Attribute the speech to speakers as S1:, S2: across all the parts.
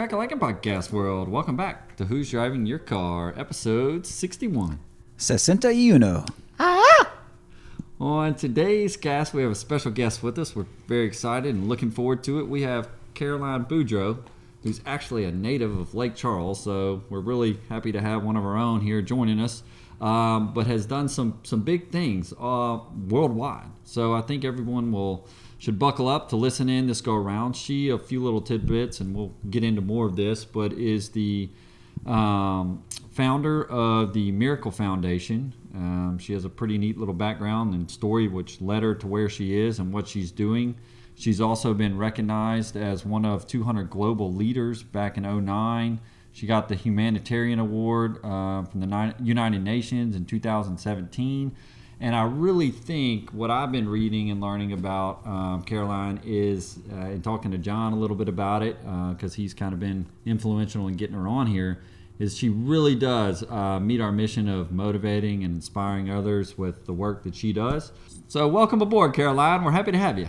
S1: Crack a like podcast world? Welcome back to Who's Driving Your Car, episode 61.
S2: 61.
S1: On today's cast, we have a special guest with us. We're very excited and looking forward to it. We have Caroline Boudreau, who's actually a native of Lake Charles, so we're really happy to have one of our own here joining us. Um, but has done some some big things uh, worldwide. So I think everyone will should buckle up to listen in this go around. She a few little tidbits, and we'll get into more of this. But is the um, founder of the Miracle Foundation. Um, she has a pretty neat little background and story which led her to where she is and what she's doing. She's also been recognized as one of 200 global leaders back in 09. She got the Humanitarian Award uh, from the United Nations in 2017. And I really think what I've been reading and learning about um, Caroline is, uh, and talking to John a little bit about it, because he's kind of been influential in getting her on here, is she really does uh, meet our mission of motivating and inspiring others with the work that she does. So, welcome aboard, Caroline. We're happy to have you.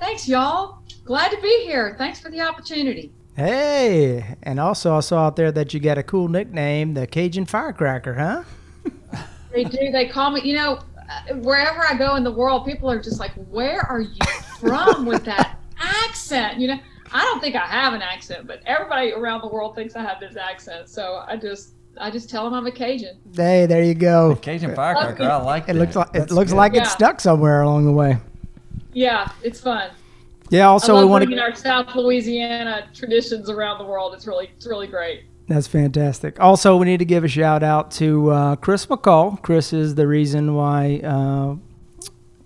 S3: Thanks, y'all. Glad to be here. Thanks for the opportunity.
S4: Hey, and also I saw out there that you got a cool nickname, the Cajun Firecracker, huh?
S3: They do. They call me. You know, uh, wherever I go in the world, people are just like, "Where are you from with that accent?" You know, I don't think I have an accent, but everybody around the world thinks I have this accent. So I just, I just tell them I'm a Cajun.
S4: Hey, there you go.
S1: Cajun Firecracker, I like
S4: It
S1: that.
S4: looks like it
S2: That's
S4: looks
S2: good.
S4: like it's
S3: Yeah.
S4: stuck somewhere along the way.
S3: Yeah, it's fun.
S4: Yeah. Also,
S3: I
S4: we want
S3: bringing
S4: to.
S3: our South Louisiana traditions around the world. It's really, it's really great.
S4: That's fantastic. Also, we need to give a shout out to uh, Chris McCall. Chris is the reason why uh,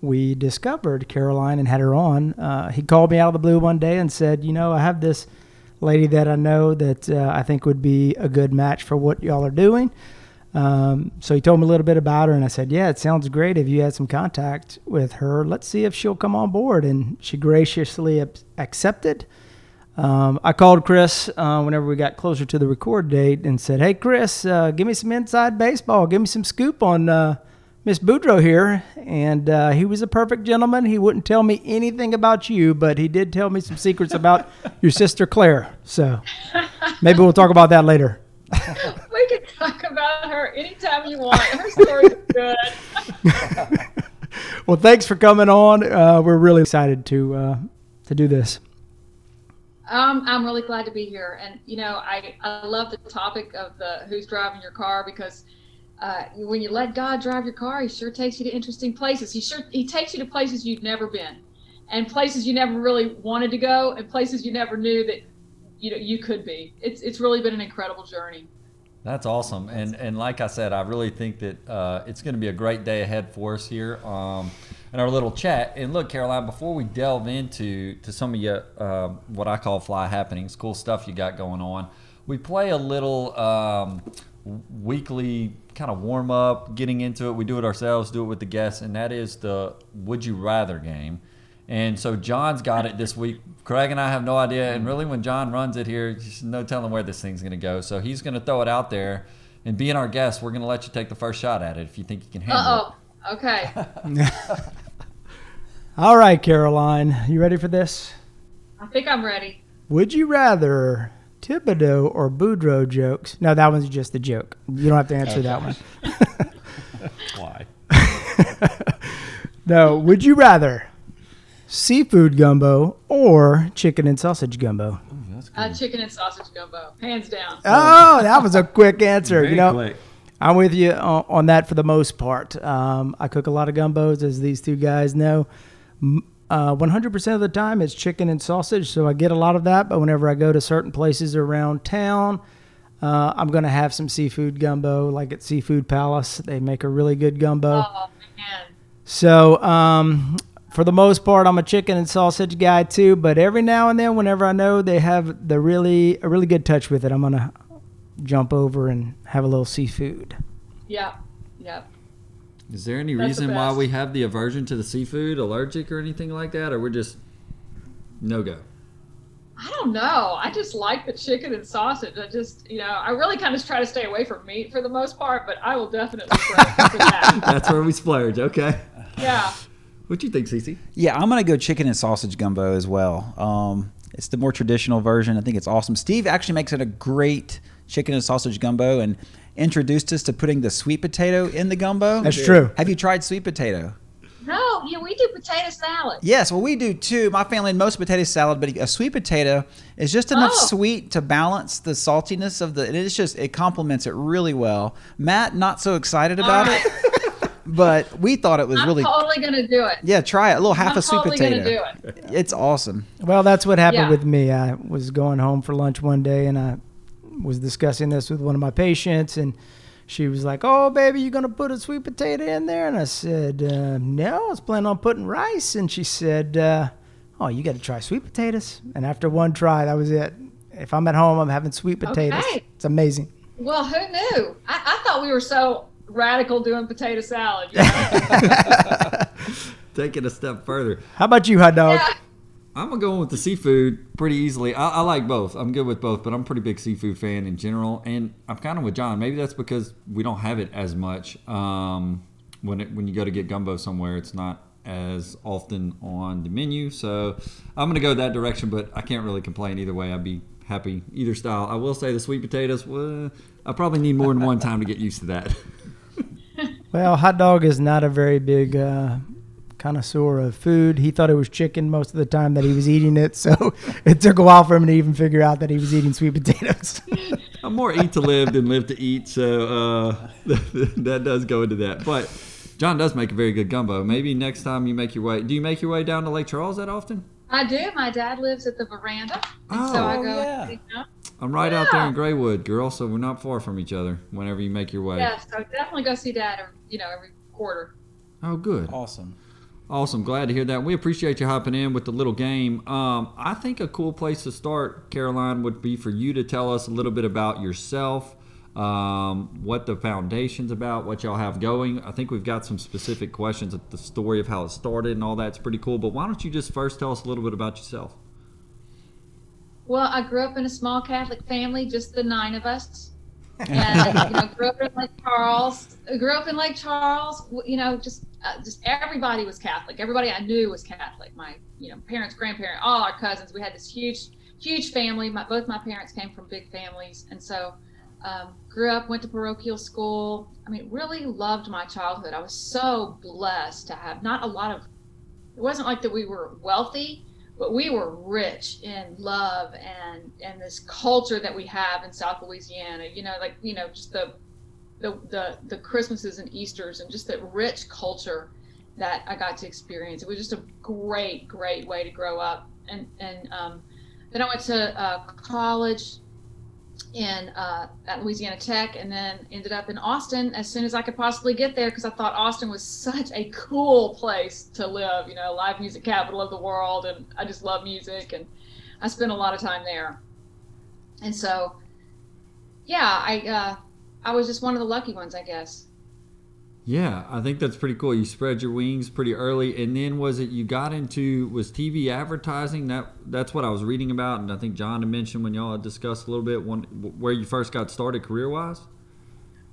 S4: we discovered Caroline and had her on. Uh, he called me out of the blue one day and said, "You know, I have this lady that I know that uh, I think would be a good match for what y'all are doing." Um, so he told me a little bit about her, and I said, "Yeah, it sounds great. If you had some contact with her, let's see if she'll come on board." And she graciously accepted. Um, I called Chris uh, whenever we got closer to the record date and said, "Hey, Chris, uh, give me some inside baseball. Give me some scoop on uh, Miss Boudreau here." And uh, he was a perfect gentleman. He wouldn't tell me anything about you, but he did tell me some secrets about your sister Claire. So maybe we'll talk about that later.
S3: We can talk about her anytime you want. Her story's good.
S4: Well, thanks for coming on. Uh, we're really excited to uh, to do this.
S3: Um, I'm really glad to be here, and you know, I I love the topic of the who's driving your car because uh, when you let God drive your car, He sure takes you to interesting places. He sure He takes you to places you've never been, and places you never really wanted to go, and places you never knew that you know you could be. It's it's really been an incredible journey.
S1: That's awesome, and and like I said, I really think that uh, it's going to be a great day ahead for us here um, in our little chat. And look, Caroline, before we delve into to some of your um, what I call fly happenings, cool stuff you got going on, we play a little um, weekly kind of warm up, getting into it. We do it ourselves, do it with the guests, and that is the Would You Rather game. And so John's got it this week. Craig and I have no idea. And really, when John runs it here, there's no telling where this thing's going to go. So he's going to throw it out there. And being our guest, we're going to let you take the first shot at it if you think you can handle
S3: Uh oh. Okay.
S4: All right, Caroline, you ready for this?
S3: I think I'm ready.
S4: Would you rather Thibodeau or Boudreaux jokes? No, that one's just a joke. You don't have to answer that one.
S1: Why?
S4: No, would you rather seafood gumbo or chicken and sausage gumbo?
S1: Ooh, that's
S3: Uh, chicken and sausage gumbo, hands down.
S4: Oh, that was a quick answer.
S1: Very
S4: you know,
S1: quick.
S4: I'm with you on, on that for the most part. Um, I cook a lot of gumbos, as these two guys know. Uh, 100% of the time, it's chicken and sausage, so I get a lot of that. But whenever I go to certain places around town, uh, I'm going to have some seafood gumbo, like at Seafood Palace. They make a really good gumbo.
S3: Oh man,
S4: So, um, for the most part, I'm a chicken and sausage guy too. But every now and then, whenever I know they have the really a really good touch with it, I'm gonna jump over and have a little seafood.
S3: yep, yep.
S1: Is there any
S3: That's the
S1: reason why we have the aversion to the seafood, allergic or anything like that, or we're just no go?
S3: I don't know. I just like the chicken and sausage. I just, you know, I really kind of try to stay away from meat for the most part, but I will definitely try for that.
S1: That's where we splurge. Okay.
S3: Yeah.
S1: What do you think, Cece?
S2: Yeah, I'm gonna go chicken and sausage gumbo as well. Um, it's the more traditional version. I think it's awesome. Steve actually makes it a great chicken and sausage gumbo and introduced us to putting the sweet potato in the gumbo.
S4: That's true.
S2: Have you tried sweet potato?
S3: No, yeah, we do potato salad.
S2: Yes, well, we do too. My family and most potato salad, but a sweet potato is just enough
S3: Oh.
S2: sweet to balance the saltiness of the. And it's just it complements it really well. Matt, not so excited about
S3: All
S2: it, but we thought it was
S3: I'm
S2: really.
S3: totally gonna do it.
S2: Yeah, try it. A little half
S3: I'm
S2: a sweet
S3: totally
S2: potato.
S3: gonna do it.
S2: It's awesome.
S4: Well, that's what happened
S3: Yeah.
S4: with me. I was going home for lunch one day and I was discussing this with one of my patients, and she was like, "Oh, baby, you gonna put a sweet potato in there?" And I said, uh, "No, I was planning on putting rice." And she said, uh, "Oh, you got to try sweet potatoes." And after one try, that was it. If I'm at home, I'm having sweet potatoes.
S3: Okay.
S4: It's amazing.
S3: Well, who knew? I, I thought we were so radical doing potato salad. You know?
S1: Take it a step further.
S4: How about you, hot dog?
S3: yeah.
S1: I'm gonna go with the seafood pretty easily. I, I like both. I'm good with both, but I'm a pretty big seafood fan in general, and I'm kind of with John. Maybe that's because we don't have it as much. Um, when it, when you go to get gumbo somewhere, it's not as often on the menu. So I'm gonna go that direction, but I can't really complain either way. I'd be happy either style. I will say the sweet potatoes. Well, I probably need more than one time to get used to that.
S4: Well, hot dog is not a very big uh, connoisseur of food. He thought it was chicken most of the time that he was eating it, so it took a while for him to even figure out that he was eating sweet potatoes.
S1: I'm more eat to live than live to eat, so uh, that does go into that. But John does make a very good gumbo. Maybe next time you make your way, do you make your way down to Lake Charles that often?
S3: I do. My dad lives at the veranda, and so
S1: Oh,
S3: I go.
S2: yeah.
S3: You know,
S1: I'm right out there in Graywood, girl, so we're not far from each other. Whenever you make your way.
S3: yeah, so definitely go see dad. Every, you know, every quarter.
S1: Oh, good.
S2: Awesome.
S1: Awesome. Glad to hear that. We appreciate you hopping in with the little game. Um, I think a cool place to start, Caroline, would be for you to tell us a little bit about yourself, um, what the foundation's about, what y'all have going. I think we've got some specific questions at the story of how it started and all that's pretty cool. But why don't you just first tell us a little bit about yourself?
S3: Well, I grew up in a small Catholic family, just the nine of us. and you know, grew up in Lake Charles. Grew up in Lake Charles. You know, just uh, just everybody was Catholic. Everybody I knew was Catholic. My you know parents, grandparents, all our cousins. We had this huge huge family. My, both my parents came from big families, and so um, grew up, went to parochial school. I mean, really loved my childhood. I was so blessed to have not a lot of. It wasn't like that we were wealthy, but we were rich in love and and this culture that we have in South Louisiana. You know, like you know, just the the the, the Christmases and Easter's and just that rich culture that I got to experience. It was just a great, great way to grow up. And and um, then I went to uh, college in uh, at Louisiana Tech, and then ended up in Austin as soon as I could possibly get there because I thought Austin was such a cool place to live. You know, live music capital of the world, and I just love music, and I spent a lot of time there. And so, yeah, I uh, I was just one of the lucky ones, I guess.
S1: Yeah, I think that's pretty cool. You spread your wings pretty early, and then was it you got into was TV advertising? That that's what I was reading about, and I think John had mentioned when y'all had discussed a little bit when, where you first got started career wise.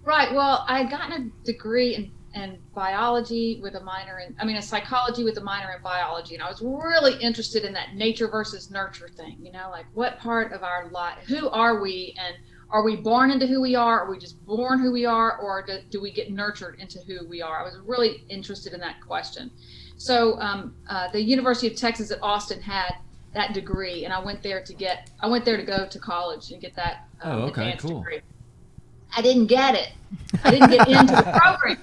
S3: Right. Well, I had gotten a degree in, in biology with a minor in, I mean, a psychology with a minor in biology. And I was really interested in that nature versus nurture thing, you know, like what part of our life, who are we? And are we born into who we are? Are we just born who we are? Or do, do we get nurtured into who we are? I was really interested in that question. So, um, uh, the University of Texas at Austin had that degree, and I went there to get I went there to go to college and get that um,
S1: Oh, okay,
S3: advanced
S1: cool.
S3: degree. I didn't get it. I didn't get into the program.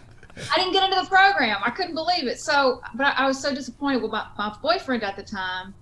S3: I didn't get into the program. I couldn't believe it. So, but I, I was so disappointed. Well, my, my boyfriend at the time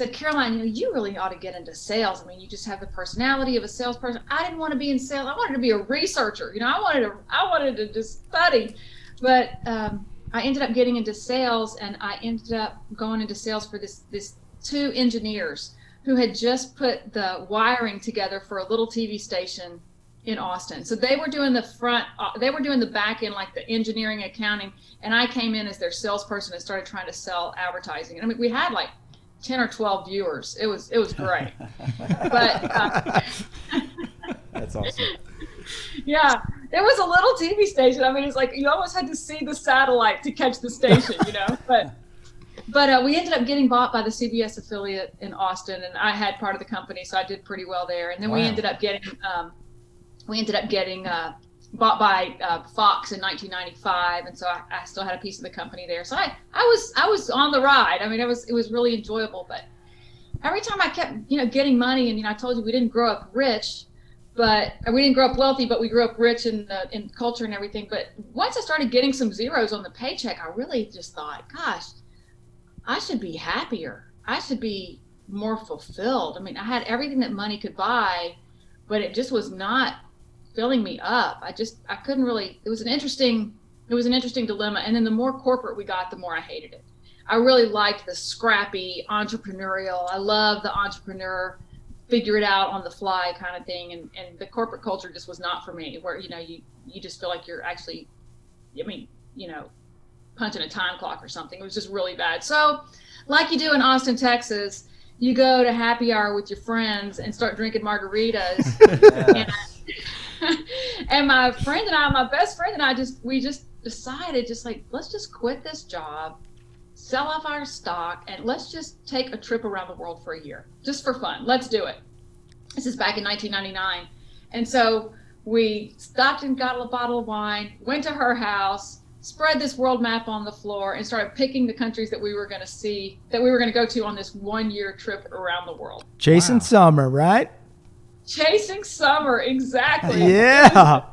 S3: said, Caroline, you know, you really ought to get into sales. I mean, you just have the personality of a salesperson. I didn't want to be in sales. I wanted to be a researcher. You know, I wanted to, I wanted to just study. But um, I ended up getting into sales, and I ended up going into sales for this this two engineers who had just put the wiring together for a little TV station in Austin. So they were doing the front, uh, they were doing the back end, like the engineering, accounting, and I came in as their salesperson and started trying to sell advertising. And I mean, we had like ten or twelve viewers. It was it was great. but uh,
S2: That's awesome.
S3: yeah, it was a little TV station. I mean, it's like you almost had to see the satellite to catch the station, you know. But but uh, we ended up getting bought by the CBS affiliate in Austin, and I had part of the company, so I did pretty well there. And then we ended up getting um, we ended up getting uh, bought by uh, Fox in 1995, and so I, I still had a piece of the company there. So I, I was I was on the ride. I mean, it was it was really enjoyable. But every time I kept you know getting money, and you know I told you we didn't grow up rich, but we didn't grow up wealthy, but we grew up rich in the, in culture and everything. But once I started getting some zeros on the paycheck, I really just thought, gosh, I should be happier. I should be more fulfilled. I mean, I had everything that money could buy, but it just was not filling me up. I just I couldn't really. It was an interesting it was an interesting dilemma. And then the more corporate we got, the more I hated it. I really liked the scrappy entrepreneurial. I love the entrepreneur figure it out on the fly kind of thing and, and the corporate culture just was not for me where you know you you just feel like you're actually i mean you know punching a time clock or something it was just really bad so like you do in austin texas you go to happy hour with your friends and start drinking margaritas and, and my friend and i my best friend and i just we just decided just like let's just quit this job sell off our stock and let's just take a trip around the world for a year just for fun let's do it this is back in 1999 and so we stopped and got a bottle of wine went to her house spread this world map on the floor and started picking the countries that we were going to see that we were going to go to on this one year trip around the world
S4: Jason
S1: Wow.
S4: Summer, right?
S3: Chasing summer exactly
S4: Yeah.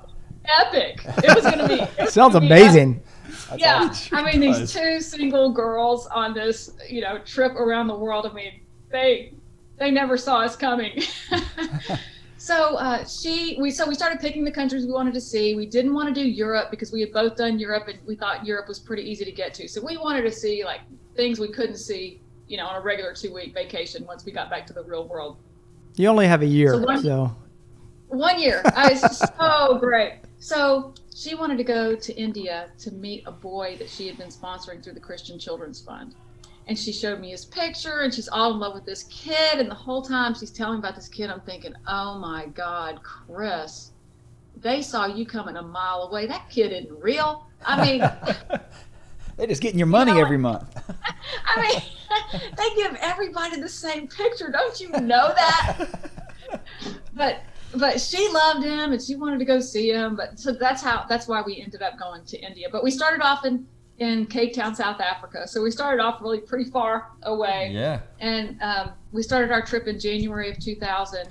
S3: epic it was going to be was
S4: Sounds
S3: gonna be
S4: amazing.
S3: yeah
S2: awesome.
S3: i mean
S2: Does.
S3: these two single girls on this you know trip around the world i mean they they never saw us coming so uh, she we so we started picking the countries we wanted to see we didn't want to do europe because we had both done europe and we thought europe was pretty easy to get to so we wanted to see like things we couldn't see you know on a regular two week vacation once we got back to the real world
S4: You only have a year,
S3: So one-
S4: so
S3: one year. I was so great. So she wanted to go to India to meet a boy that she had been sponsoring through the Christian Children's Fund. And she showed me his picture, and she's all in love with this kid. And the whole time she's telling about this kid, I'm thinking, oh my God, Chris, they saw you coming a mile away. That kid isn't real. I mean,
S2: They're just getting your money
S3: know
S2: every month.
S3: I mean, they give everybody the same picture. Don't you know that? but but she loved him and she wanted to go see him. But so that's how that's why we ended up going to India. But we started off in in Cape Town, South Africa. So we started off really pretty far away.
S1: Yeah.
S3: And um, we started our trip in January of 2000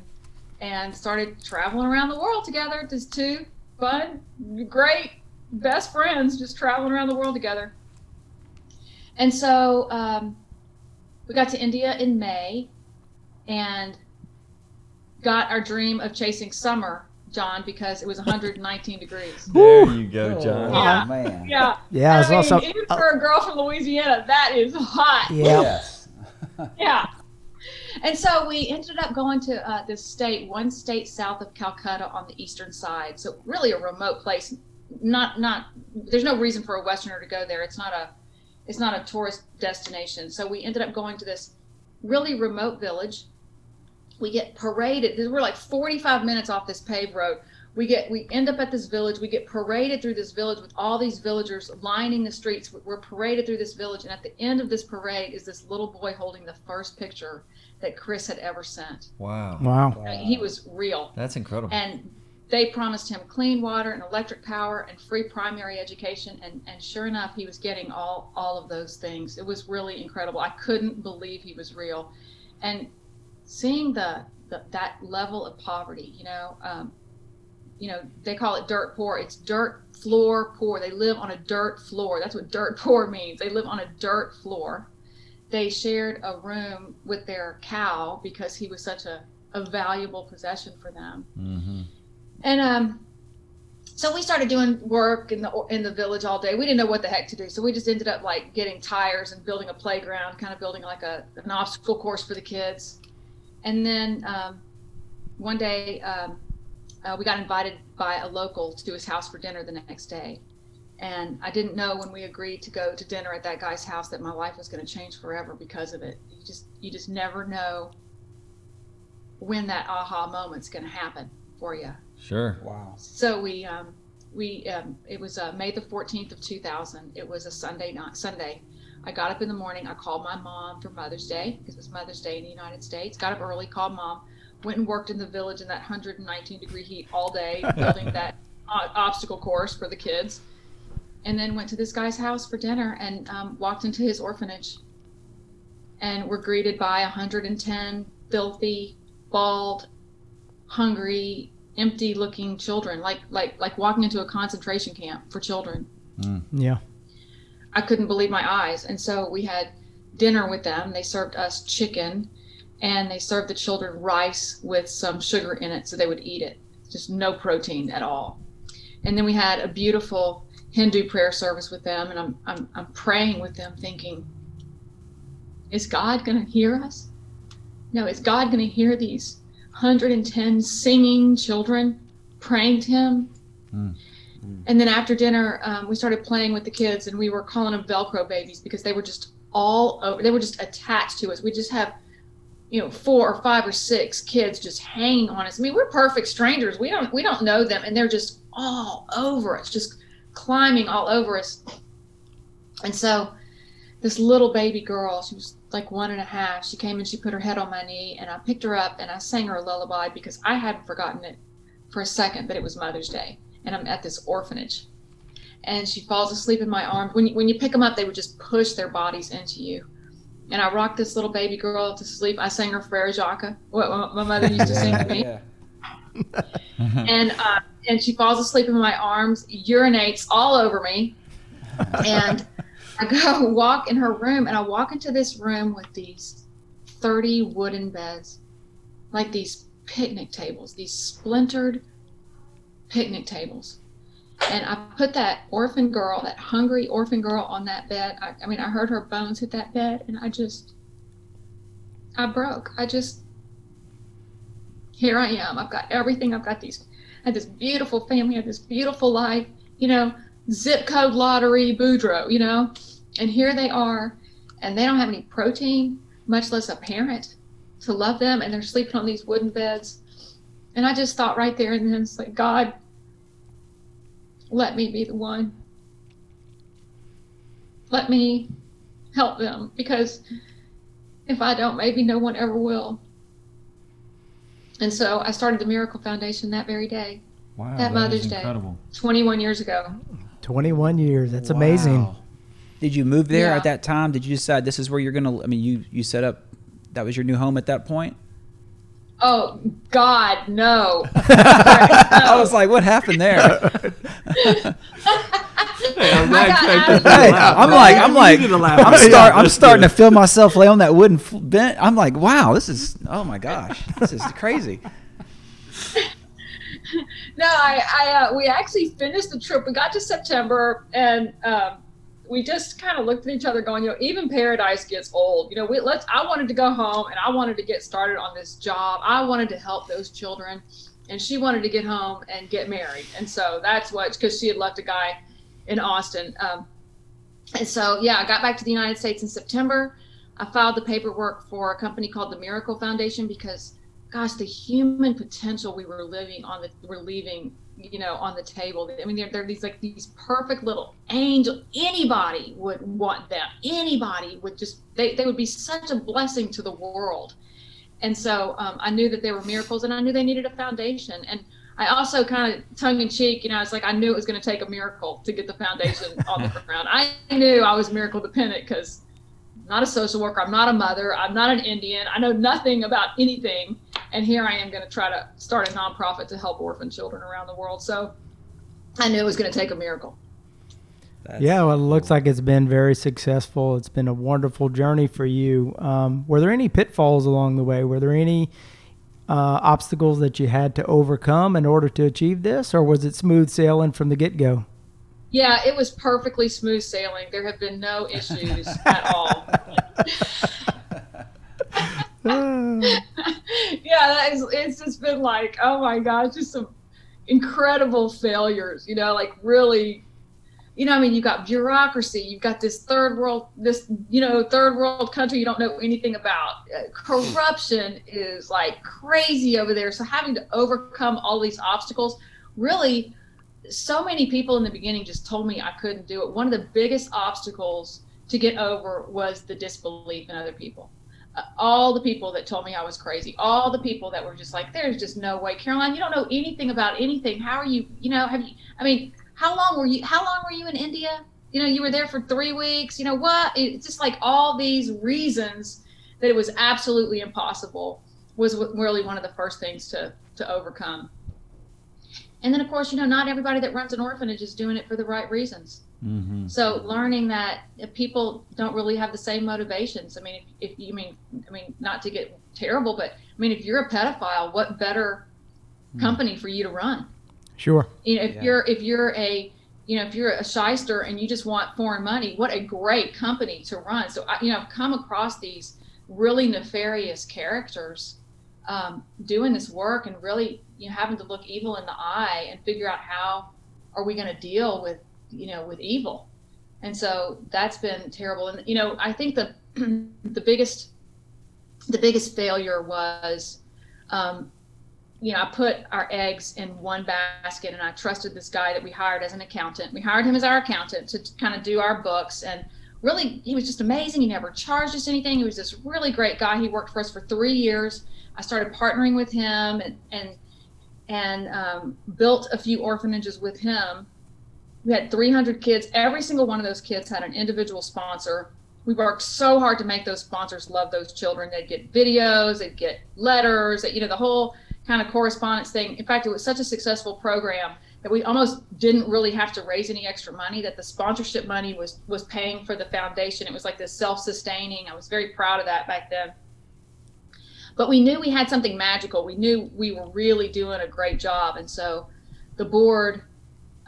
S3: and started traveling around the world together. Just two fun, great, best friends just traveling around the world together. And so um, we got to India in May and got our dream of chasing summer, John, because it was 119 degrees.
S1: There you go,
S2: Oh,
S1: John.
S3: Yeah.
S2: man.
S3: Yeah.
S4: yeah, it's
S3: I mean,
S4: also
S3: even for a girl from Louisiana, that is hot.
S4: yeah.
S2: Yes.
S3: Yeah. And so we ended up going to uh, this state, one state south of Calcutta on the eastern side. So really a remote place. Not not. There's no reason for a Westerner to go there. It's not a. It's not a tourist destination. So we ended up going to this really remote village. We get paraded. We're like 45 minutes off this paved road. We get we end up at this village. We get paraded through this village with all these villagers lining the streets. We're paraded through this village, and at the end of this parade is this little boy holding the first picture that Chris had ever sent.
S1: Wow.
S4: Wow.
S3: I mean, he was real,
S1: That's incredible.
S3: and they promised him clean water and electric power and free primary education. And and sure enough, he was getting all all of those things. It was really incredible. I couldn't believe he was real. and seeing the, the that level of poverty, you know, um, you know, they call it dirt poor. It's dirt floor poor. They live on a dirt floor. That's what dirt poor means. They live on a dirt floor. They shared a room with their cow because he was such a, a valuable possession for them.
S1: Mm-hmm.
S3: And um, so we started doing work in the in the village all day. We didn't know what the heck to do, so we just ended up like getting tires and building a playground, kind of building like a an obstacle course for the kids. And then um, one day um, uh, we got invited by a local to his house for dinner the next day. And I didn't know when we agreed to go to dinner at that guy's house that my life was going to change forever because of it. You just you just never know when that aha moment's going to happen for you.
S1: Sure.
S2: Wow.
S3: So we um, we um, it was uh, May the 14th of 2000. It was a Sunday night. Sunday. I got up in the morning. I called my mom for Mother's Day because it was Mother's Day in the United States. Got up early, called mom, went and worked in the village in that 119 degree heat all day, building that uh, obstacle course for the kids, and then went to this guy's house for dinner and um, walked into his orphanage, and were greeted by 110 filthy, bald, hungry, empty-looking children, like like like walking into a concentration camp for children. Mm.
S4: Yeah.
S3: I couldn't believe my eyes. And so we had dinner with them. They served us chicken and they served the children rice with some sugar in it so they would eat it. Just no protein at all. And then we had a beautiful Hindu prayer service with them and I'm I'm I'm praying with them thinking is God going to hear us? No, is God going to hear these 110 singing children praying to him? And then after dinner, um, we started playing with the kids, and we were calling them Velcro babies because they were just all over. They were just attached to us. We just have, you know, four or five or six kids just hanging on us. I mean, we're perfect strangers. We don't we don't know them, and they're just all over us, just climbing all over us. And so, this little baby girl, she was like one and a half. She came and she put her head on my knee, and I picked her up and I sang her a lullaby because I hadn't forgotten it for a second that it was Mother's Day and I'm at this orphanage. And she falls asleep in my arms. When you, when you pick them up, they would just push their bodies into you. And I rocked this little baby girl to sleep. I sang her Frere Jacques, what my mother used to sing to me.
S2: Yeah.
S3: And uh, and she falls asleep in my arms, urinates all over me. And I go walk in her room, and I walk into this room with these 30 wooden beds, like these picnic tables, these splintered picnic tables. And I put that orphan girl, that hungry orphan girl on that bed. I, I mean, I heard her bones hit that bed and I just, I broke. I just, here I am. I've got everything. I've got these, I had this beautiful family, I had this beautiful life, you know, zip code lottery, Boudreaux, you know, and here they are and they don't have any protein, much less a parent to love them. And they're sleeping on these wooden beds. And I just thought right there and then, it's like, God, let me be the one. Let me help them because if I don't, maybe no one ever will. And so I started the Miracle Foundation that very day,
S1: Wow.
S3: That
S1: is
S3: Mother's Day. 21 years ago.
S4: Oh, 21 years. That's amazing.
S2: Did you move there
S3: Yeah.
S2: at that time? Did you decide this is where you're gonna? I mean, you you set up. That was your new home at that point.
S3: Oh, God, no.
S2: I was like, what happened there?
S1: I'm
S3: I got out of
S2: Hey, I'm like, I'm like,
S1: You need to laugh.
S2: I'm,
S1: Yeah,
S2: start, I'm starting to feel myself lay on that wooden f- bench. I'm like, wow, this is, oh my gosh, this is crazy.
S3: no, I, I, uh, we actually finished the trip. We got to September, and um, we just kind of looked at each other, going, you know, even paradise gets old. You know, we let's. I wanted to go home, and I wanted to get started on this job. I wanted to help those children, and she wanted to get home and get married. And so that's what, because she had left a guy in Austin. Um, and so, yeah, I got back to the United States in September. I filed the paperwork for a company called the Miracle Foundation because gosh, the human potential we were living on the we're leaving, you know, on the table. I mean, they're, they're these like these perfect little angel. Anybody would want them. Anybody would just they, they would be such a blessing to the world. And so um, I knew that they were miracles, and I knew they needed a foundation. And I also kind of tongue in cheek, you know, it's like I knew it was going to take a miracle to get the foundation on the ground. I knew I was miracle dependent because not a social worker. I'm not a mother. I'm not an Indian. I know nothing about anything. And here I am going to try to start a nonprofit to help orphan children around the world. So I knew it was going to take a miracle.
S4: That's yeah, well, it looks like it's been very successful. It's been a wonderful journey for you. Um, were there any pitfalls along the way? Were there any uh, obstacles that you had to overcome in order to achieve this, or was it smooth sailing from the get go?
S3: Yeah, it was perfectly smooth sailing. There have been no issues at all. yeah, it's, it's just been like, oh my gosh, just some incredible failures, you know, like really you know, I mean, you've got bureaucracy, you've got this third world, this, you know, third world country you don't know anything about. Uh, corruption is like crazy over there. So having to overcome all these obstacles, really, so many people in the beginning just told me I couldn't do it. One of the biggest obstacles to get over was the disbelief in other people. All the people that told me I was crazy, all the people that were just like, there's just no way. Caroline, you don't know anything about anything. How are you, you know, have you, I mean, how long were you how long were you in india you know you were there for three weeks you know what it's just like all these reasons that it was absolutely impossible was really one of the first things to to overcome and then of course you know not everybody that runs an orphanage is doing it for the right reasons mm-hmm. so learning that people don't really have the same motivations i mean if, if you mean i mean not to get terrible but i mean if you're a pedophile what better mm. company for you to run
S4: Sure.
S3: You know, if yeah. you're if you're a you know if you're a shyster and you just want foreign money, what a great company to run. So I, you know, I've come across these really nefarious characters um, doing this work and really you know having to look evil in the eye and figure out how are we going to deal with you know with evil. And so that's been terrible. And you know, I think the the biggest the biggest failure was um, you know, I put our eggs in one basket and I trusted this guy that we hired as an accountant. We hired him as our accountant to kind of do our books. And really, he was just amazing. He never charged us anything. He was this really great guy. He worked for us for three years. I started partnering with him and, and, and um, built a few orphanages with him. We had 300 kids. Every single one of those kids had an individual sponsor. We worked so hard to make those sponsors love those children. They'd get videos, they'd get letters, you know, the whole kind of correspondence thing. In fact, it was such a successful program that we almost didn't really have to raise any extra money. That the sponsorship money was was paying for the foundation. It was like this self-sustaining. I was very proud of that back then. But we knew we had something magical. We knew we were really doing a great job, and so the board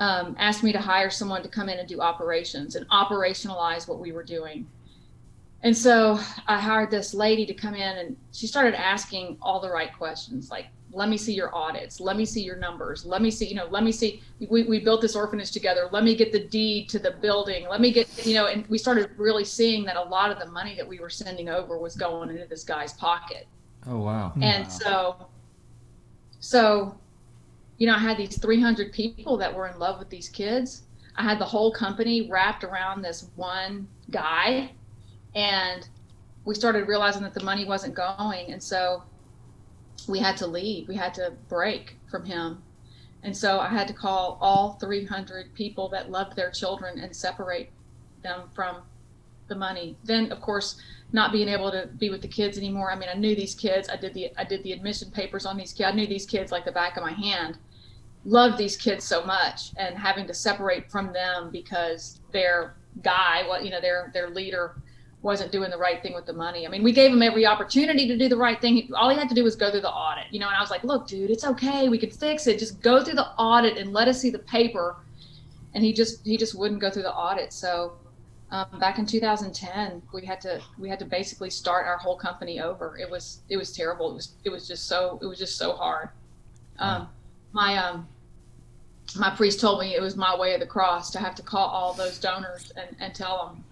S3: um, asked me to hire someone to come in and do operations and operationalize what we were doing. And so I hired this lady to come in and she started asking all the right questions like, let me see your audits. Let me see your numbers. Let me see you know let me see we, we built this orphanage together. Let me get the deed to the building. Let me get you know and we started really seeing that a lot of the money that we were sending over was going into this guy's pocket.
S1: Oh wow.
S3: And
S1: wow.
S3: so so you know i had these 300 people that were in love with these kids i had the whole company wrapped around this one guy and we started realizing that the money wasn't going and so we had to leave. We had to break from him. And so I had to call all 300 people that loved their children and separate them from the money. Then, of course, not being able to be with the kids anymore. I mean, I knew these kids. I did the I did the admission papers on these kids. I knew these kids like the back of my hand. Loved these kids so much, and having to separate from them because their guy, what you know, their their leader wasn't doing the right thing with the money. I mean, we gave him every opportunity to do the right thing. All he had to do was go through the audit, you know. And I was like, "Look, dude, it's okay. We can fix it. Just go through the audit and let us see the paper." And he just he just wouldn't go through the audit. So um, back in 2010, we had to we had to basically start our whole company over. It was it was terrible. It was it was just so it was just so hard. Um, my um my priest told me it was my way of the cross to have to call all those donors and, and tell them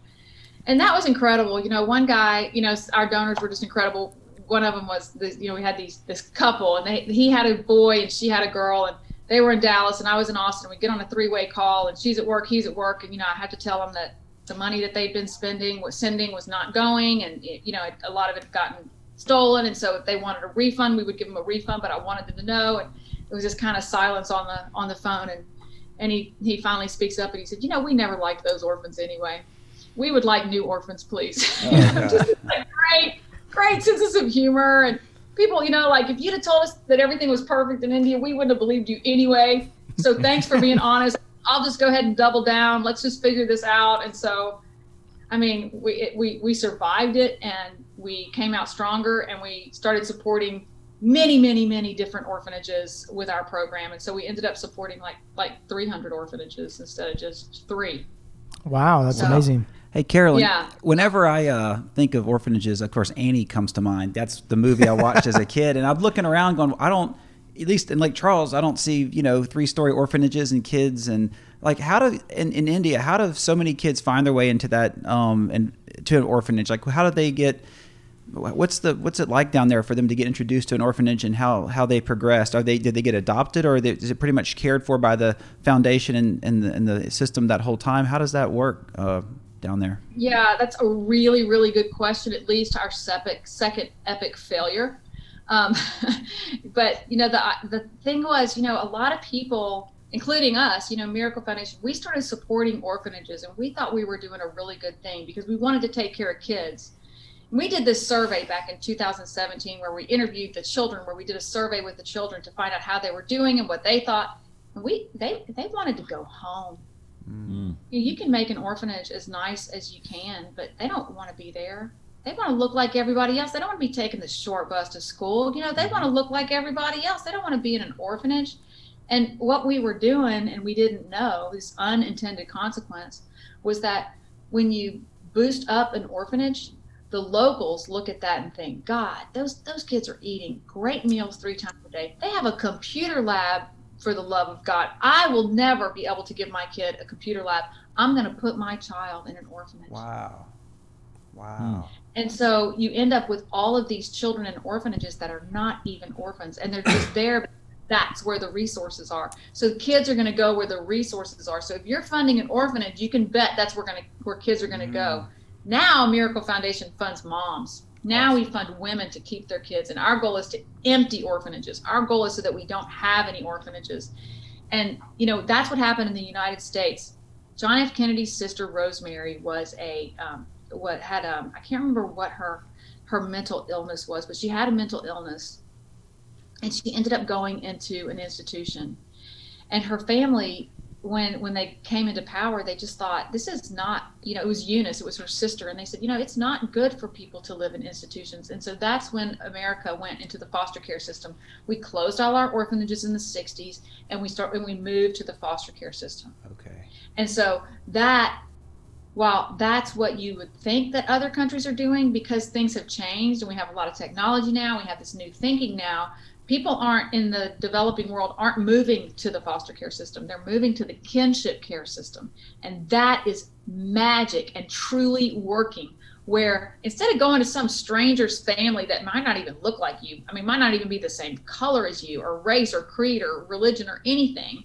S3: and that was incredible. You know, one guy, you know, our donors were just incredible. One of them was, this, you know, we had these this couple, and they he had a boy and she had a girl, and they were in Dallas, and I was in Austin. We get on a three way call, and she's at work, he's at work, and you know, I had to tell them that the money that they'd been spending was sending was not going, and you know, a lot of it had gotten stolen, and so if they wanted a refund, we would give them a refund, but I wanted them to know, and it was just kind of silence on the on the phone, and and he he finally speaks up and he said, you know, we never liked those orphans anyway we would like new orphans, please.
S2: Oh,
S3: Just like great, great senses of humor and people, you know, like if you'd have told us that everything was perfect in India, we wouldn't have believed you anyway. So thanks for being honest. I'll just go ahead and double down. Let's just figure this out. And so, I mean, we it, we we survived it and we came out stronger and we started supporting many many many different orphanages with our program and so we ended up supporting like like 300 orphanages instead of just three
S4: Wow, that's
S3: So-
S4: amazing.
S2: Hey, Carolyn.
S3: Yeah.
S2: Whenever I uh, think of orphanages, of course, Annie comes to mind. That's the movie I watched as a kid, and I'm looking around, going, I don't. At least in Lake Charles, I don't see you know three story orphanages and kids and like how do in, in India how do so many kids find their way into that um and to an orphanage like how do they get what's the what's it like down there for them to get introduced to an orphanage and how how they progressed are they did they get adopted or is it pretty much cared for by the foundation and, and, the, and the system that whole time how does that work uh, down there
S3: Yeah, that's a really, really good question. It leads to our sepic, second epic failure. Um, but you know, the the thing was, you know, a lot of people, including us, you know, Miracle Foundation, we started supporting orphanages, and we thought we were doing a really good thing because we wanted to take care of kids. We did this survey back in 2017 where we interviewed the children, where we did a survey with the children to find out how they were doing and what they thought. And we they they wanted to go home
S1: Mm.
S3: you, you can make an orphanage as nice as you can, but they don't want to be there. They want to look like everybody else. They don't want to be taking the short bus to school. You know, they want to look like everybody else. They don't want to be in an orphanage. And what we were doing, and we didn't know, this unintended consequence, was that when you boost up an orphanage, the locals look at that and think, God, those those kids are eating great meals three times a day. They have a computer lab for the love of God. I will never be able to give my kid a computer lab. I'm going to put my child in an orphanage.
S2: wow wow hmm.
S3: And so you end up with all of these children in orphanages that are not even orphans and they're just there. That's where the resources are. So the kids are going to go where the resources are. So if you're funding an orphanage, you can bet that's where going to where kids are going to go. Mm. Now Miracle Foundation funds moms. Now we fund women to keep their kids, and our goal is to empty orphanages. Our goal is so that we don't have any orphanages. And you know that's what happened in the United States. John F. Kennedy's sister Rosemary was a um, what had um I can't remember what her her mental illness was, but she had a mental illness, and she ended up going into an institution. And her family, when when they came into power, they just thought this is not you know it was Eunice, it was her sister, and they said you know it's not good for people to live in institutions. And so that's when America went into the foster care system. We closed all our orphanages in the '60s, and we start and we moved to the foster care system.
S2: okay
S3: And so that, while that's what you would think that other countries are doing, because things have changed and we have a lot of technology now, we have this new thinking now. People aren't in the developing world aren't moving to the foster care system. They're moving to the kinship care system, and that is magic and truly working. Where instead of going to some stranger's family that might not even look like you, I mean, might not even be the same color as you, or race, or creed, or religion, or anything,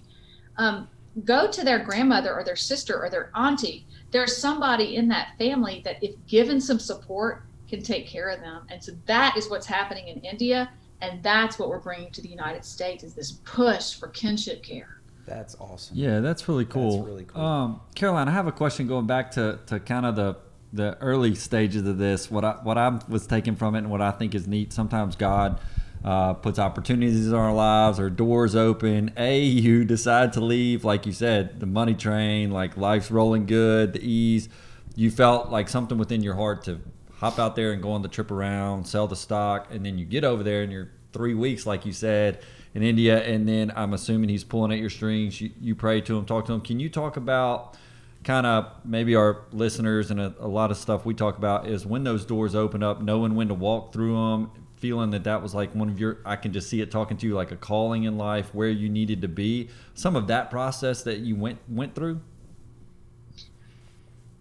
S3: um, go to their grandmother or their sister or their auntie. There's somebody in that family that, if given some support, can take care of them. And so that is what's happening in India, and that's what we're bringing to the United States is this push for kinship care.
S2: that's awesome
S1: Yeah, that's really cool.
S2: That's really cool.
S1: Um, Caroline, I have a question going back to, to kind of the the early stages of this. What I what I was taking from it and what I think is neat. Sometimes God uh, puts opportunities in our lives or doors open. A, you decide to leave, like you said, the money train, like life's rolling good, the ease. You felt like something within your heart to hop out there and go on the trip around, sell the stock, and then you get over there and you're three weeks, like you said, in India, and then I'm assuming he's pulling at your strings. You, you pray to him, talk to him. Can you talk about kind of maybe our listeners and a, a lot of stuff we talk about is when those doors open up, knowing when to walk through them, feeling that that was like one of your, I can just see it talking to you like a calling in life where you needed to be. Some of that process that you went went through.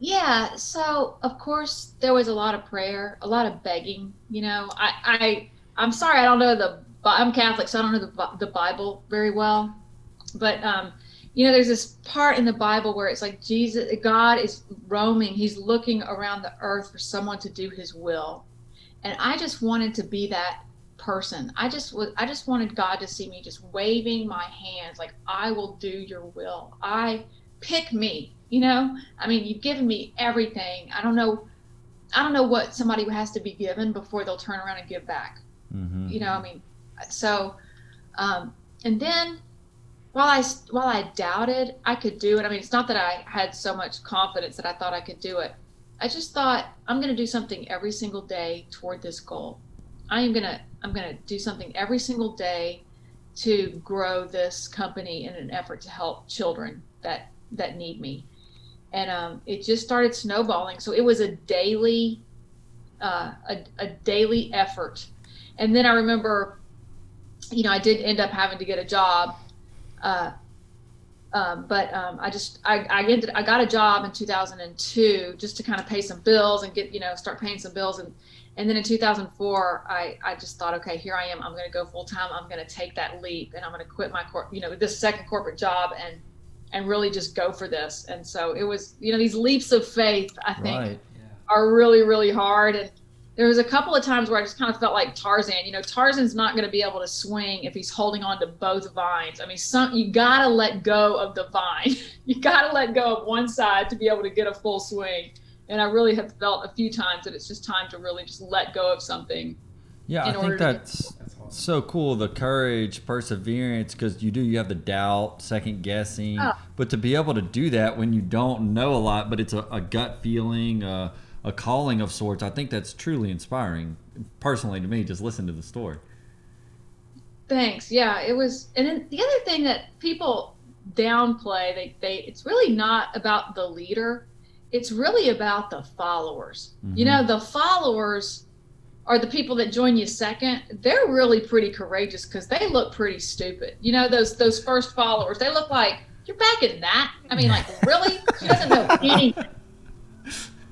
S3: Yeah, so of course there was a lot of prayer, a lot of begging. You know, I, I I'm sorry I don't know the I'm Catholic, so I don't know the the Bible very well, but um, you know, there's this part in the Bible where it's like Jesus, God is roaming, He's looking around the earth for someone to do His will, and I just wanted to be that person. I just was, I just wanted God to see me just waving my hands like I will do Your will. I pick me You know, I mean, you've given me everything. I don't know, I don't know what somebody has to be given before they'll turn around and give back.
S1: Mm-hmm.
S3: You know, I mean, so, um, and then while I while I doubted I could do it, I mean, it's not that I had so much confidence that I thought I could do it. I just thought I'm going to do something every single day toward this goal. I am going to I'm going to do something every single day to grow this company in an effort to help children that that need me. And um, it just started snowballing. So it was a daily uh, a, a daily effort. And then I remember, you know, I did end up having to get a job uh, um, but um, I just I, I ended I got a job in 2002 just to kind of pay some bills and get you know start paying some bills and and then in 2004 I I just thought okay here I am I'm going to go full time I'm going to take that leap and I'm going to quit my you know this second corporate job and and really just go for this and so it was you know these leaps of faith I think
S1: Right.
S3: are really really hard and there was a couple of times where I just kind of felt like Tarzan. You know, Tarzan's not going to be able to swing if he's holding on to both vines. I mean, some you got to let go of the vine. you got to let go of one side to be able to get a full swing. And I really have felt a few times that it's just time to really just let go of something.
S1: Yeah, I
S3: order
S1: think
S3: to
S1: that's so cool. The courage, perseverance, because you do you have the doubt, second guessing,
S3: Oh.
S1: but to be able to do that when you don't know a lot, but it's a, a gut feeling, uh, a calling of sorts. I think that's truly inspiring. Personally, to me, just listen to the story.
S3: Thanks. Yeah, it was. And then the other thing that people downplay, they, they it's really not about the leader. It's really about the followers. You
S1: Mhm.
S3: know, the followers are the people that join you second. They're really pretty courageous because they look pretty stupid. You know, those those first followers, they look like you're back in that. I mean, like really? She doesn't know anything.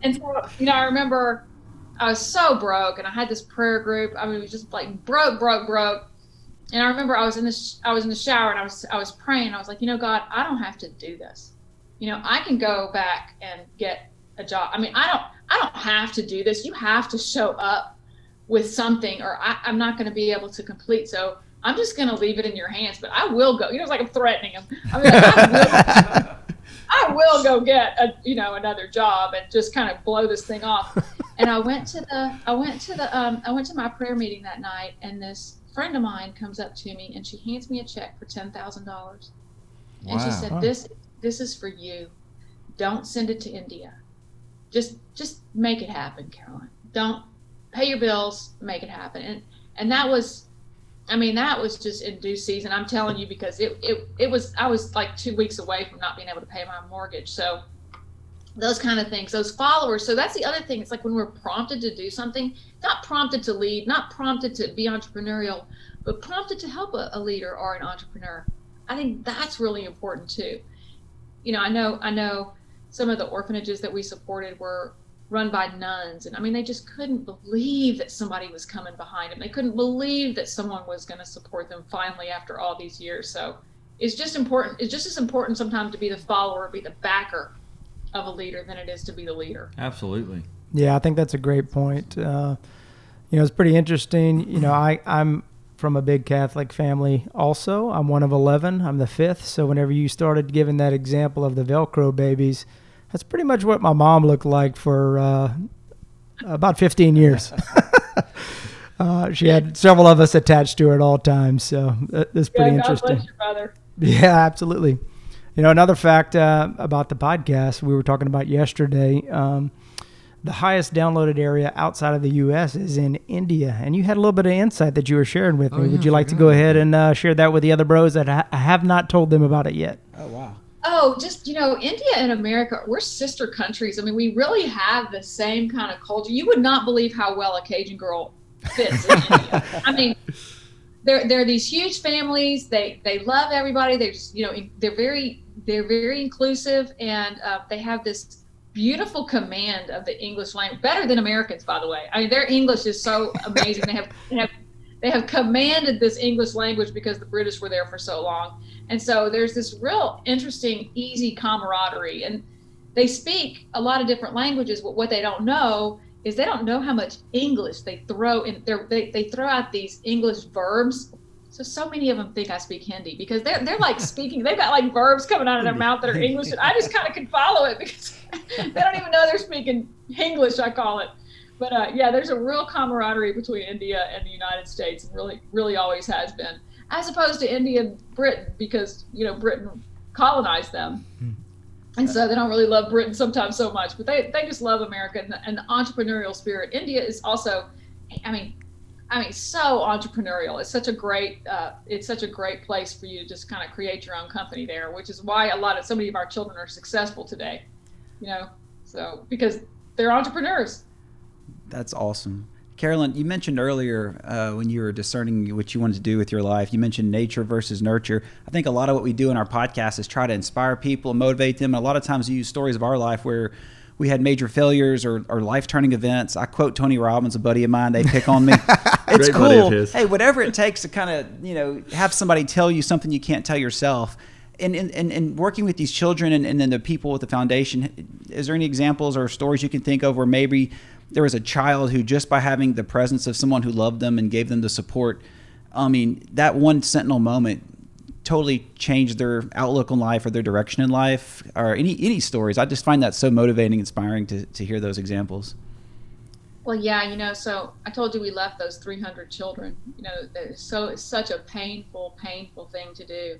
S3: And so, you know, I remember I was so broke, and I had this prayer group. I mean, it was just like broke, broke, broke. And I remember I was in this, I was in the shower, and I was, I was praying. I was like, you know, God, I don't have to do this. You know, I can go back and get a job. I mean, I don't, I don't have to do this. You have to show up with something, or I, I'm not going to be able to complete. So I'm just going to leave it in your hands. But I will go. You know, it's like I'm threatening him. I mean, like, I will. I will go get a you know another job and just kind of blow this thing off. And I went to the I went to the um, I went to my prayer meeting that night, and this friend of mine comes up to me and she hands me a check for ten thousand dollars, and she said, "This this is for you. Don't send it to India. Just just make it happen, Caroline. Don't pay your bills, make it happen." And and that was I mean, that was just in due season. I'm telling you because it, it, it was, I was like two weeks away from not being able to pay my mortgage. So those kind of things, those followers. So that's the other thing. It's like when we're prompted to do something, not prompted to lead, not prompted to be entrepreneurial, but prompted to help a, a leader or an entrepreneur. I think that's really important too. You know, I know, I know some of the orphanages that we supported were run by nuns and i mean they just couldn't believe that somebody was coming behind them they couldn't believe that someone was going to support them finally after all these years so it's just important it's just as important sometimes to be the follower be the backer of a leader than it is to be the leader
S1: Absolutely.
S4: Yeah, I think that's a great point. Uh, you know, it's pretty interesting. You know, I, I'm from a big Catholic family also. I'm one of 11. I'm the fifth. So whenever you started giving that example of the Velcro babies, that's pretty much what my mom looked like for uh, about 15 years. uh, she had several of us attached to her at all times. So that, that's pretty
S3: yeah, God
S4: interesting.
S3: bless your brother
S4: Yeah, absolutely. You know, another fact uh, about the podcast we were talking about yesterday. Um, the highest downloaded area outside of the U.S. is in India, and you had a little bit of insight that you were sharing with
S1: Oh,
S4: me.
S1: yeah,
S4: Would you
S1: I
S4: like to go ahead and uh, share that with the other bros that I I have not told them about it yet?
S2: Oh wow.
S3: Oh, just you know, India and America, we're sister countries. I mean, we really have the same kind of culture. You would not believe how well a Cajun girl fits in India. I mean, they're they're these huge families. They they love everybody. They're just you know they're very they're very inclusive, and uh, they have this beautiful command of the English language, better than Americans, by the way. I mean, their English is so amazing. they have they have they have commanded this English language because the British were there for so long. And so there's this real interesting, easy camaraderie. And they speak a lot of different languages, but what they don't know is they don't know how much English they throw in. They they throw out these English verbs So so many of them think I speak Hindi because they're they're like speaking. They've got like verbs coming out of their mouth that are English, and I just kind of can follow it because they don't even know they're speaking English. I call it. But uh, yeah, there's a real camaraderie between India and the United States, and really, really always has been, as opposed to India and Britain, because you know Britain colonized them, and so they don't really love Britain sometimes so much, but they they just love America and the, and the entrepreneurial spirit. India is also, I mean, I mean, so entrepreneurial. It's such a great, uh, it's such a great place for you to just kind of create your own company there, which is why a lot of so many of our children are successful today. You know, so because they're entrepreneurs.
S2: That's awesome. Carolyn, you mentioned earlier uh, when you were discerning what you wanted to do with your life, you mentioned nature versus nurture. I think a lot of what we do in our podcast is try to inspire people and motivate them. And a lot of times we use stories of our life where we had major failures or, or life turning events. I quote Tony Robbins, a buddy of mine. They pick on me. it's
S1: Great buddy of
S2: cool. Hey, whatever it takes to kind of you know have somebody tell you something you can't tell yourself. And, and, and, and working with these children and, and then the people with the foundation, is there any examples or stories you can think of where maybe there was a child who just by having the presence of someone who loved them and gave them the support, I mean, that one sentinel moment totally changed their outlook on life or their direction in life or any any stories. I just find that so motivating, inspiring to, to hear those examples.
S3: Well, yeah, you know, so I told you we left those 300 children. You know, so it's such a painful, painful thing to do.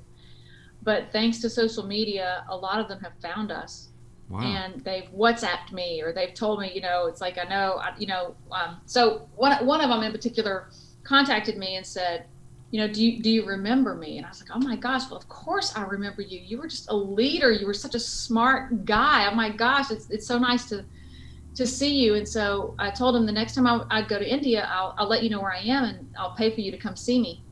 S3: But thanks to social media, a lot of them have found us,
S1: Wow.
S3: and they've WhatsApped me or they've told me, you know, it's like I know, I, you know. Um, so one one of them in particular contacted me and said, you know, do you do you remember me? And I was like, oh my gosh, well of course I remember you. You were just a leader. You were such a smart guy. Oh my gosh, it's it's so nice to to see you. And so I told him the next time I, I'd go to India, I'll, I'll let you know where I am and I'll pay for you to come see me.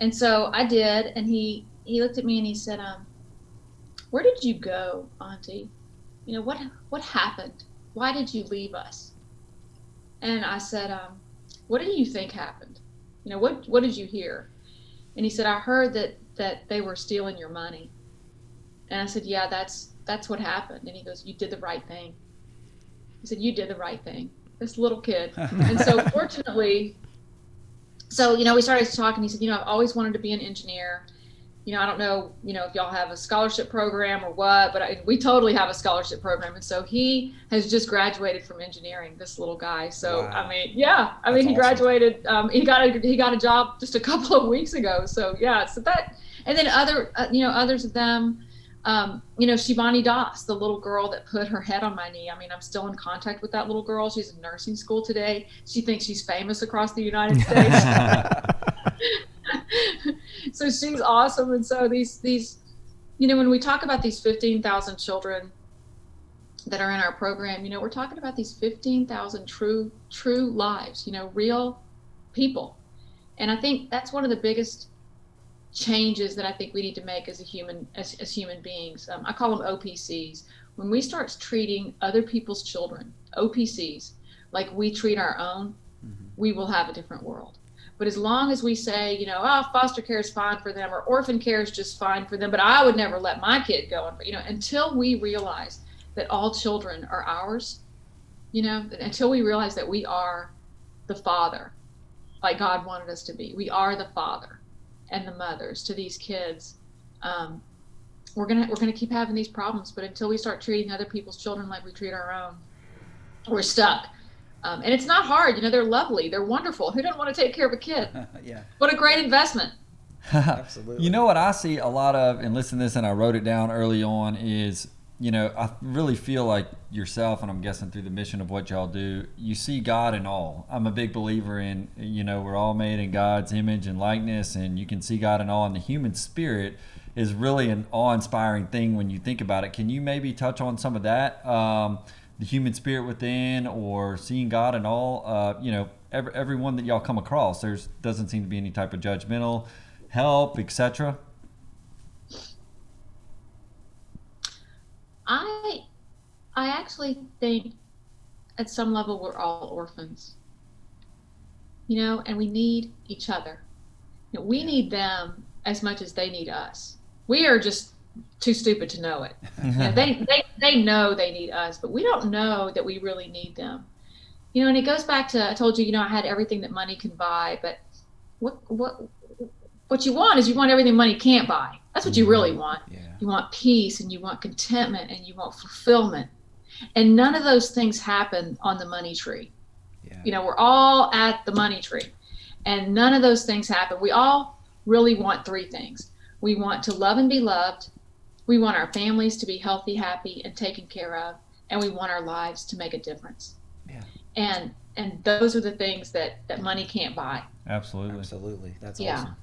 S3: And so I did. And he, he looked at me and he said, um, where did you go, auntie? You know, what, what happened? Why did you leave us? And I said, um, what do you think happened? You know, what, what did you hear? And he said, I heard that, that they were stealing your money. And I said, yeah, that's, that's what happened. And he goes, you did the right thing. He said, You did the right thing. This little kid. and so, fortunately, so, you know, we started talking. He said, You know, I've always wanted to be an engineer. You know, I don't know, you know, if y'all have a scholarship program or what, but I, we totally have a scholarship program. And so he has just graduated from engineering, this little guy. So,
S2: Wow.
S3: I mean, yeah, I mean,
S2: That's
S3: he
S2: awesome.
S3: graduated, um, he got a, he got a job just a couple of weeks ago. So, yeah, so that, and then other, uh, you know, others of them, um, you know, Shivani Das, the little girl that put her head on my knee. I mean, I'm still in contact with that little girl. She's in nursing school today. She thinks she's famous across the United States. so she's awesome. And so these, these, you know, when we talk about these 15,000 children that are in our program, you know, we're talking about these 15,000 true, true lives, you know, real people. And I think that's one of the biggest changes that I think we need to make as a human as, as human beings. Um, I call them OPCs. When we start treating other people's children, OPCs, like we treat our own, we will have a different world. But as long as we say, you know, oh, foster care is fine for them or orphan care is just fine for them, but I would never let my kid go. You know, until we realize that all children are ours, you know, until we realize that we are the father, like God wanted us to be. We are the father and the mothers to these kids. Um, we're gonna we're gonna keep having these problems, but until we start treating other people's children like we treat our own, we're stuck. Um, and it's not hard, you know. They're lovely, they're wonderful. Who doesn't want to take care of a kid?
S2: yeah,
S3: What a great investment!
S2: absolutely.
S1: You know what I see a lot of, and listen to this, and I wrote it down early on, is, you know, I really feel like yourself, and I'm guessing through the mission of what y'all do, you see God in all. I'm a big believer in, you know, we're all made in God's image and likeness, and you can see God in all, and the human spirit is really an awe-inspiring thing when you think about it. Can you maybe touch on some of that? Um, the human spirit within, or seeing God and all, uh, you know, every, everyone that y'all come across, there's doesn't seem to be any type of judgmental help, etc.
S3: I I actually think at some level we're all orphans. You know, and we need each other. You know, we need them as much as they need us. We are just too stupid to know it. Mm-hmm. You know, they, they they know they need us, but we don't know that we really need them. You know, and it goes back to I told you, you know, I had everything that money can buy, but what what what you want is you want everything money can't buy. That's what you mm-hmm. really want.
S2: Yeah.
S3: You want peace and you want contentment and you want fulfillment. And none of those things happen on the money tree.
S2: Yeah.
S3: You know, we're all at the money tree and none of those things happen. We all really want three things. We want to love and be loved. We want our families to be healthy, happy, and taken care of. And we want our lives to make a difference.
S2: Yeah.
S3: And and those are the things that, that money can't buy.
S1: Absolutely.
S2: Absolutely. That's
S3: Yeah.
S2: awesome.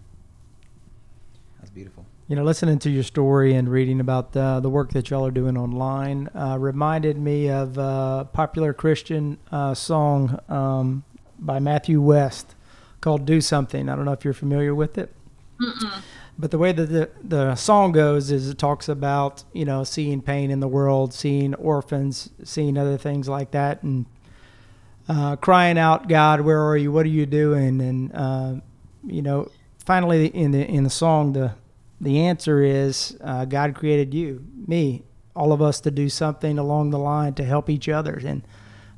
S2: That's beautiful.
S4: You know, listening to your story and reading about the, the work that y'all are doing online uh, reminded me of a popular Christian uh, song um, by Matthew West called Do Something. I don't know if you're familiar with it.
S3: Mm-mm.
S4: But the way that the, the song goes is it talks about, you know, seeing pain in the world, seeing orphans, seeing other things like that, and uh, crying out, God, where are you? What are you doing? And, uh, you know, finally in the, in the song, the, the answer is uh, God created you, me, all of us to do something along the line to help each other. And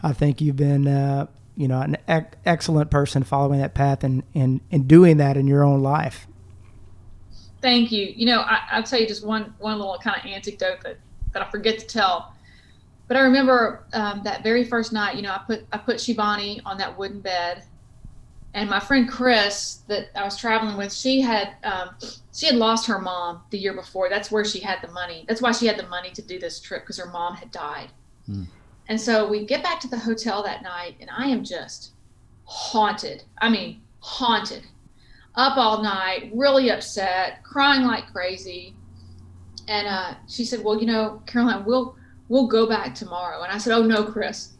S4: I think you've been, uh, you know, an ec- excellent person following that path and, and, and doing that in your own life.
S3: Thank you. You know, I, I'll tell you just one one little kind of anecdote that, that I forget to tell. But I remember um, that very first night. You know, I put I put Shivani on that wooden bed, and my friend Chris that I was traveling with, she had um, she had lost her mom the year before. That's where she had the money. That's why she had the money to do this trip because her mom had died.
S1: Hmm.
S3: And so we get back to the hotel that night, and I am just haunted. I mean, haunted up all night, really upset, crying like crazy. And uh, she said, "Well, you know, Caroline, we'll we'll go back tomorrow." And I said, "Oh no, Chris,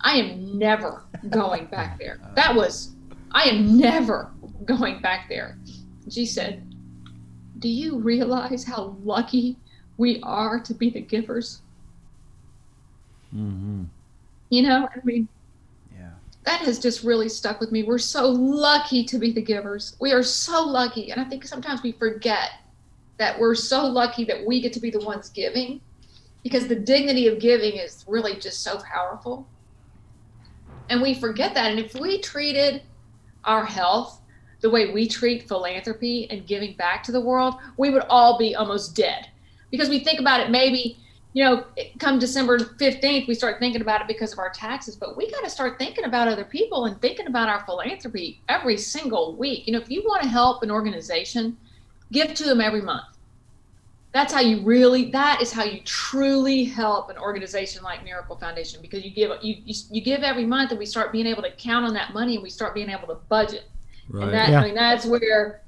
S3: I am never going back there. That was, I am never going back there." And she said, "Do you realize how lucky we are to be the givers?"
S1: Mm-hmm.
S3: You know, I mean. That has just really stuck with me. We're so lucky to be the givers. We are so lucky. And I think sometimes we forget that we're so lucky that we get to be the ones giving because the dignity of giving is really just so powerful. And we forget that. And if we treated our health the way we treat philanthropy and giving back to the world, we would all be almost dead. Because we think about it maybe you know, come December 15th, we start thinking about it because of our taxes, but we got to start thinking about other people and thinking about our philanthropy every single week. You know, if you want to help an organization, give to them every month. That's how you really, that is how you truly help an organization like Miracle Foundation because you give, you, you, you give every month and we start being able to count on that money and we start being able to budget.
S1: Right.
S3: And that,
S4: Yeah.
S3: I mean, that's where,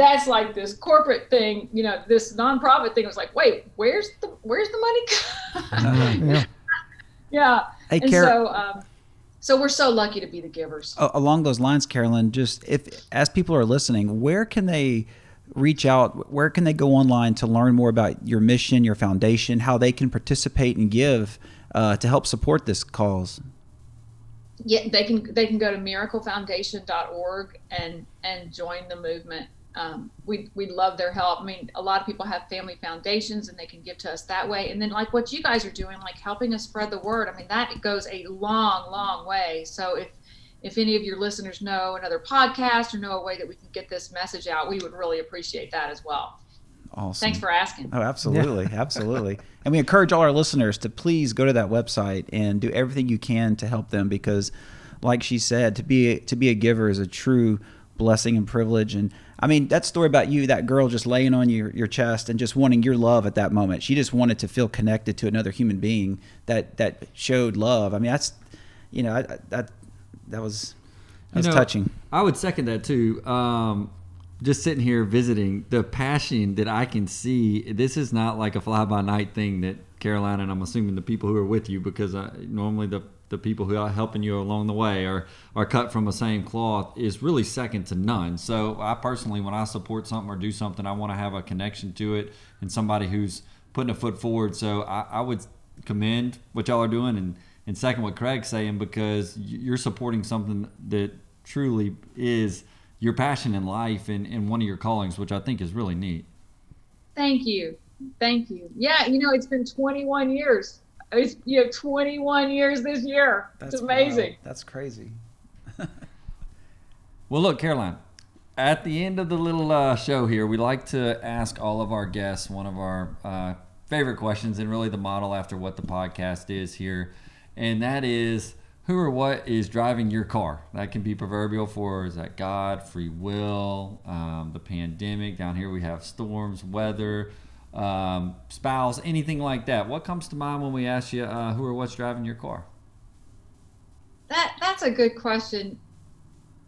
S3: that's like this corporate thing, you know, this nonprofit thing was like, wait, where's the, where's the money?
S4: Yeah.
S3: yeah.
S2: Hey,
S3: And
S2: Car-
S3: so, um, so we're so lucky to be the givers.
S2: a- along those lines, Carolyn, just if as people are listening, where can they reach out? Where can they go online to learn more about your mission, your foundation, how they can participate and give uh, to help support this cause?
S3: Yeah, they can they can go to miraclefoundation.org and and join the movement. Um, we we love their help. I mean, a lot of people have family foundations and they can give to us that way. And then like what you guys are doing, like helping us spread the word. I mean, that goes a long, long way. So if if any of your listeners know another podcast or know a way that we can get this message out, we would really appreciate that as well.
S2: Awesome.
S3: Thanks for asking.
S2: Oh, absolutely, absolutely. And we encourage all our listeners to please go to that website and do everything you can to help them because, like she said, to be to be a giver is a true blessing and privilege. And I mean, that story about you, that girl just laying on your, your chest and just wanting your love at that moment. She just wanted to feel connected to another human being that that showed love. I mean, that's you know, I, I- that that was that was
S1: You know,
S2: touching.
S1: I would second that too. Um, just sitting here visiting, the passion that I can see. This is not like a fly by night thing that Caroline and I'm assuming the people who are with you, because uh, normally the the people who are helping you along the way are are cut from the same cloth is really second to none. So I personally, when I support something or do something, I want to have a connection to it and somebody who's putting a foot forward. So I, I would commend what y'all are doing and and second what Craig's saying because you're supporting something that truly is your passion in life and, and one of your callings, which I think is really neat.
S3: Thank you. Thank you. Yeah, you know, it's been 21 years. It's, you know, 21 years this year. it's amazing.
S2: That's crazy.
S1: Well, look, Caroline, at the end of the little uh, show here, we like to ask all of our guests one of our uh, favorite questions, and really the model after what the podcast is here, and that is who or what is driving your car? That can be proverbial for is that God, free will, um, the pandemic. Down here we have storms, weather, um, spouse, anything like that. What comes to mind when we ask you uh, who or what's driving your car?
S3: That that's a good question.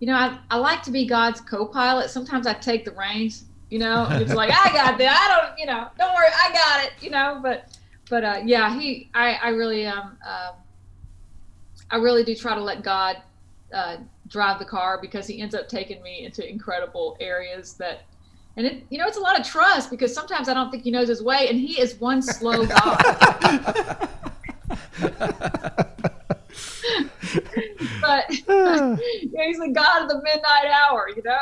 S3: You know, I, I like to be God's co-pilot. Sometimes I take the reins. You know, it's like I got that. I don't. You know, don't worry, I got it. You know, but but uh, yeah, he. I I really um. Uh, I really do try to let God uh, drive the car because He ends up taking me into incredible areas that, and it you know it's a lot of trust because sometimes I don't think He knows His way, and He is one slow God. but yeah, he's the god of the midnight hour, you know.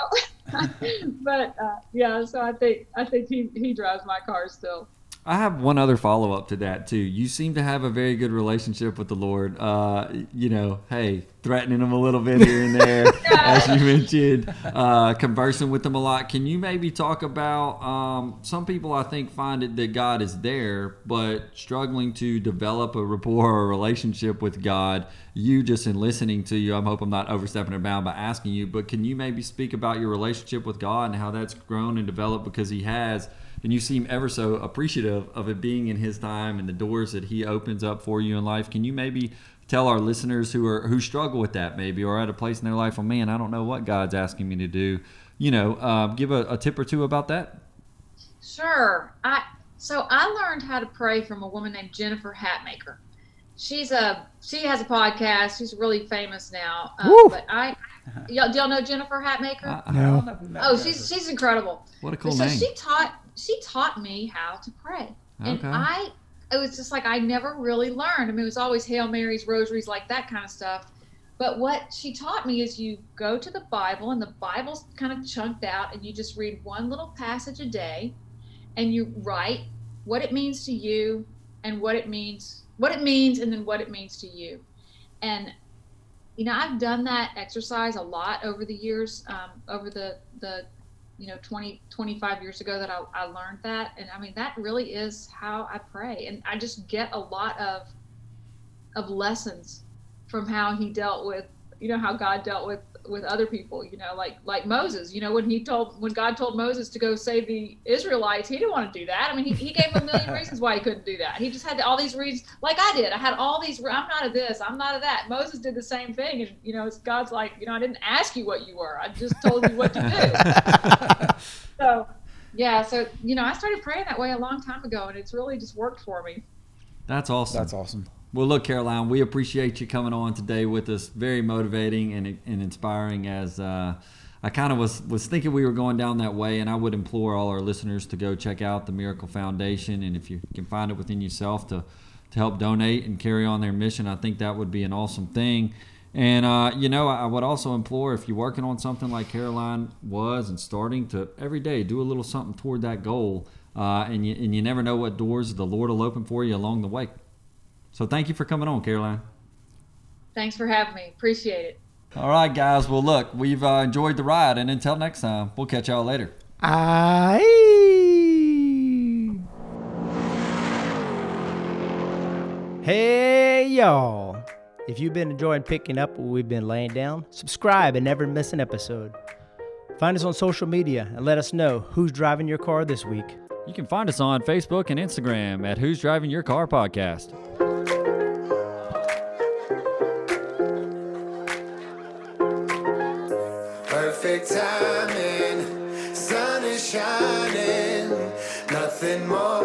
S3: but uh, yeah, so I think I think he he drives my car still.
S1: I have one other follow up to that too. You seem to have a very good relationship with the Lord. Uh, you know, hey, threatening him a little bit here and there, as you mentioned, uh, conversing with him a lot. Can you maybe talk about um, some people? I think find it that God is there, but struggling to develop a rapport or a relationship with God. You just in listening to you, I hope I'm not overstepping a bound by asking you, but can you maybe speak about your relationship with God and how that's grown and developed because He has and you seem ever so appreciative of it being in his time and the doors that he opens up for you in life. Can you maybe tell our listeners who are who struggle with that maybe or at a place in their life, oh man, I don't know what God's asking me to do. You know, uh, give a, a tip or two about that.
S3: Sure. I so I learned how to pray from a woman named Jennifer Hatmaker. She's a she has a podcast. She's really famous now. Um, but I y'all, do y'all know Jennifer Hatmaker?
S1: I,
S4: No.
S3: oh, she's she's incredible.
S1: what a cool
S3: so
S1: name.
S3: she taught she taught me how to pray. And i it was just like i never really learned. I mean it was always hail marys rosaries like that kind of stuff. But what she taught me is you go to the bible and the bible's kind of chunked out and you just read one little passage a day and you write what it means to you and what it means what it means and then what it means to you. And you know i've done that exercise a lot over the years um, over the the you know 20 25 years ago that I, I learned that. And i mean that really is how i pray. And i just get a lot of of lessons from how he dealt with you know how god dealt with with other people you know like like moses you know when he told when god told moses to go save the israelites he didn't want to do that. I mean he, he gave a million reasons why he couldn't do that. He just had all these reasons like i did. I had all these i'm not of this i'm not of that. Moses did the same thing and you know it's god's like you know i didn't ask you what you were. I just told you what to do. So yeah so you know i started praying that way a long time ago and it's really just worked for me.
S1: That's awesome.
S2: That's awesome.
S1: Well, look, Caroline, we appreciate you coming on today with us. Very motivating and, and inspiring. As uh, I kind of was was thinking we were going down that way, and I would implore all our listeners to go check out the Miracle Foundation, and if you can find it within yourself to to help donate and carry on their mission, I think that would be an awesome thing. And uh, you know, I would also implore if you're working on something like Caroline was and starting to every day do a little something toward that goal. Uh, and you and you never know what doors the Lord will open for you along the way. So thank you for coming on, Caroline.
S3: thanks for having me appreciate it
S1: All right, guys. Well, look, we've uh, enjoyed the ride, and until next time, we'll catch y'all later.
S4: Aye. Hey, y'all. If you've been enjoying picking up what we've been laying down, subscribe and never miss an episode. Find us on social media and let us know who's driving your car this week.
S1: You can find us on Facebook and Instagram at Who's Driving Your Car Podcast.
S5: Perfect timing, sun is shining, nothing more